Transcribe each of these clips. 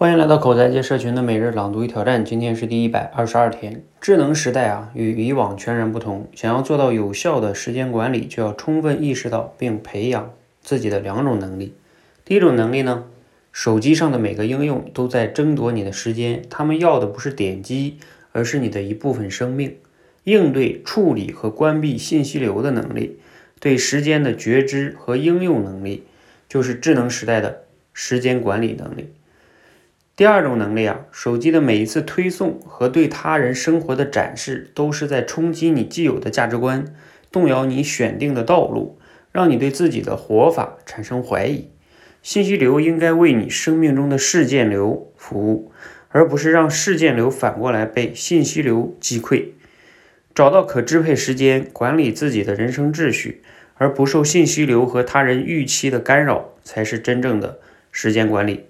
欢迎来到口才界社群的每日朗读与挑战，今天是第一百二十二天。智能时代啊，与以往全然不同。想要做到有效的时间管理，就要充分意识到并培养自己的两种能力。第一种能力呢，手机上的每个应用都在争夺你的时间，他们要的不是点击，而是你的一部分生命。应对、处理和关闭信息流的能力，对时间的觉知和应用能力，就是智能时代的时间管理能力。第二种能力啊，手机的每一次推送和对他人生活的展示，都是在冲击你既有的价值观，动摇你选定的道路，让你对自己的活法产生怀疑。信息流应该为你生命中的事件流服务，而不是让事件流反过来被信息流击溃。找到可支配时间，管理自己的人生秩序，而不受信息流和他人预期的干扰，才是真正的时间管理。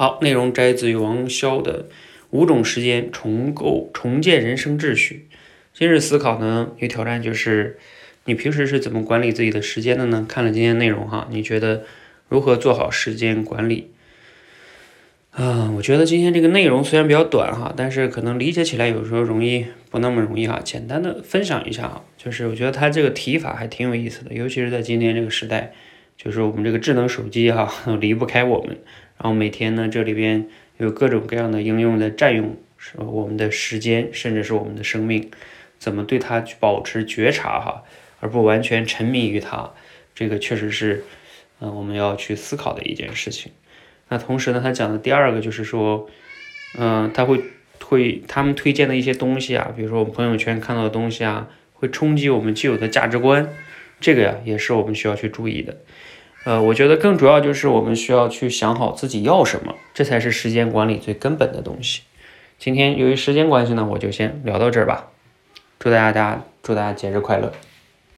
好，内容摘自于王潇的《五种时间重构重建人生秩序》。今日思考呢，与挑战就是：你平时是怎么管理自己的时间的呢？看了今天内容哈，你觉得如何做好时间管理？啊，我觉得今天这个内容虽然比较短哈，但是可能理解起来有时候容易不那么容易哈。简单的分享一下哈，就是我觉得他这个提法还挺有意思的，尤其是在今天这个时代，就是我们这个智能手机哈 离不开我们。然后每天呢，这里边有各种各样的应用在占用我们的时间，甚至是我们的生命。怎么对它去保持觉察哈，而不完全沉迷于它，这个确实是，嗯，我们要去思考的一件事情。那同时呢，他讲的第二个就是说，嗯，他会会他们推荐的一些东西啊，比如说我们朋友圈看到的东西啊，会冲击我们既有的价值观，这个呀也是我们需要去注意的。呃，我觉得更主要就是我们需要去想好自己要什么，这才是时间管理最根本的东西。今天由于时间关系呢，我就先聊到这儿吧。祝大家，祝大家节日快乐！